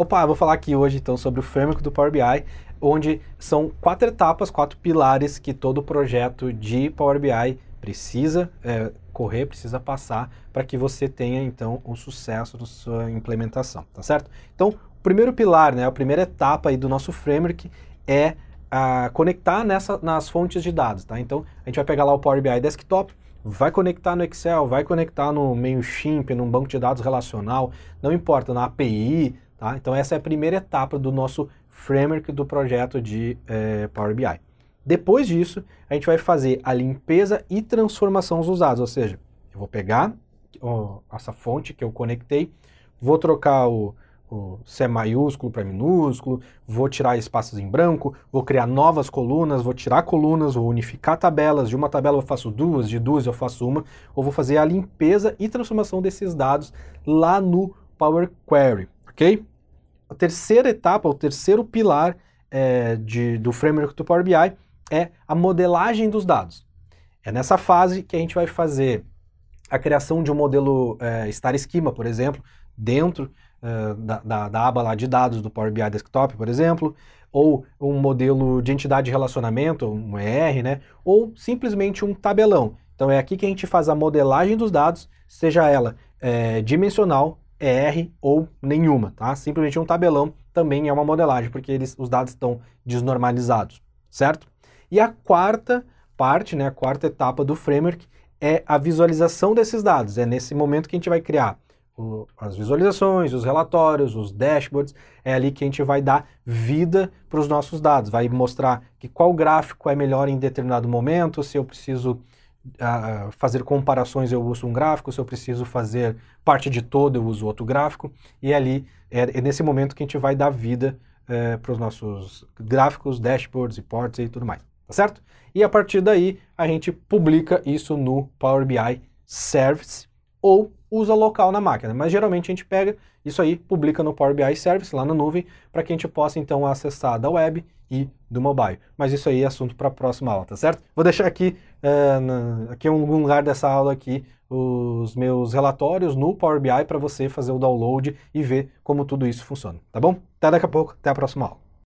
Opa, eu vou falar aqui hoje então sobre o framework do Power BI, onde são quatro etapas, quatro pilares que todo projeto de Power BI precisa é, correr, precisa passar para que você tenha então um sucesso da sua implementação, tá certo? Então, o primeiro pilar, né, a primeira etapa aí do nosso framework é a conectar nessa, nas fontes de dados, tá? Então, a gente vai pegar lá o Power BI Desktop, vai conectar no Excel, vai conectar no MailChimp, num banco de dados relacional, não importa, na API, Tá? Então essa é a primeira etapa do nosso framework do projeto de é, Power BI. Depois disso, a gente vai fazer a limpeza e transformação dos dados, ou seja, eu vou pegar ó, essa fonte que eu conectei, vou trocar o, o maiúsculo para minúsculo, vou tirar espaços em branco, vou criar novas colunas, vou tirar colunas, vou unificar tabelas, de uma tabela eu faço duas, de duas eu faço uma, ou vou fazer a limpeza e transformação desses dados lá no Power Query, ok? A terceira etapa, o terceiro pilar é, de, do framework do Power BI é a modelagem dos dados. É nessa fase que a gente vai fazer a criação de um modelo é, Star Schema, por exemplo, dentro é, da, da, da, aba lá de dados do Power BI Desktop, por exemplo, ou um modelo de entidade de relacionamento, um ER, né? ou simplesmente um tabelão. Então é aqui que a gente faz a modelagem dos dados, seja ela é, dimensional, ER ou nenhuma, tá? Simplesmente um tabelão também é uma modelagem, porque eles, os dados estão desnormalizados, certo? E a quarta parte, né, a quarta etapa do framework é a visualização desses dados. É nesse momento que a gente vai criar o, as visualizações, os relatórios, os dashboards. É ali que a gente vai dar vida para os nossos dados, vai mostrar que qual gráfico é melhor em determinado momento, se eu preciso uh, fazer comparações, eu uso um gráfico, se eu preciso fazer parte de todo, eu uso outro gráfico, e ali é, é nesse momento que a gente vai dar vida uh, para os nossos gráficos, dashboards, reports e tudo mais, tá certo? E a partir daí a gente publica isso no Power BI Service ou usa local na máquina, mas geralmente a gente pega isso aí, publica no Power BI Service lá na nuvem para que a gente possa então acessar da web e do mobile. Mas isso aí é assunto para a próxima aula, tá certo? Vou deixar aqui, uh, na, aqui em algum lugar dessa aula aqui os meus relatórios no Power BI para você fazer o download e ver como tudo isso funciona, tá bom? Até daqui a pouco, até a próxima aula.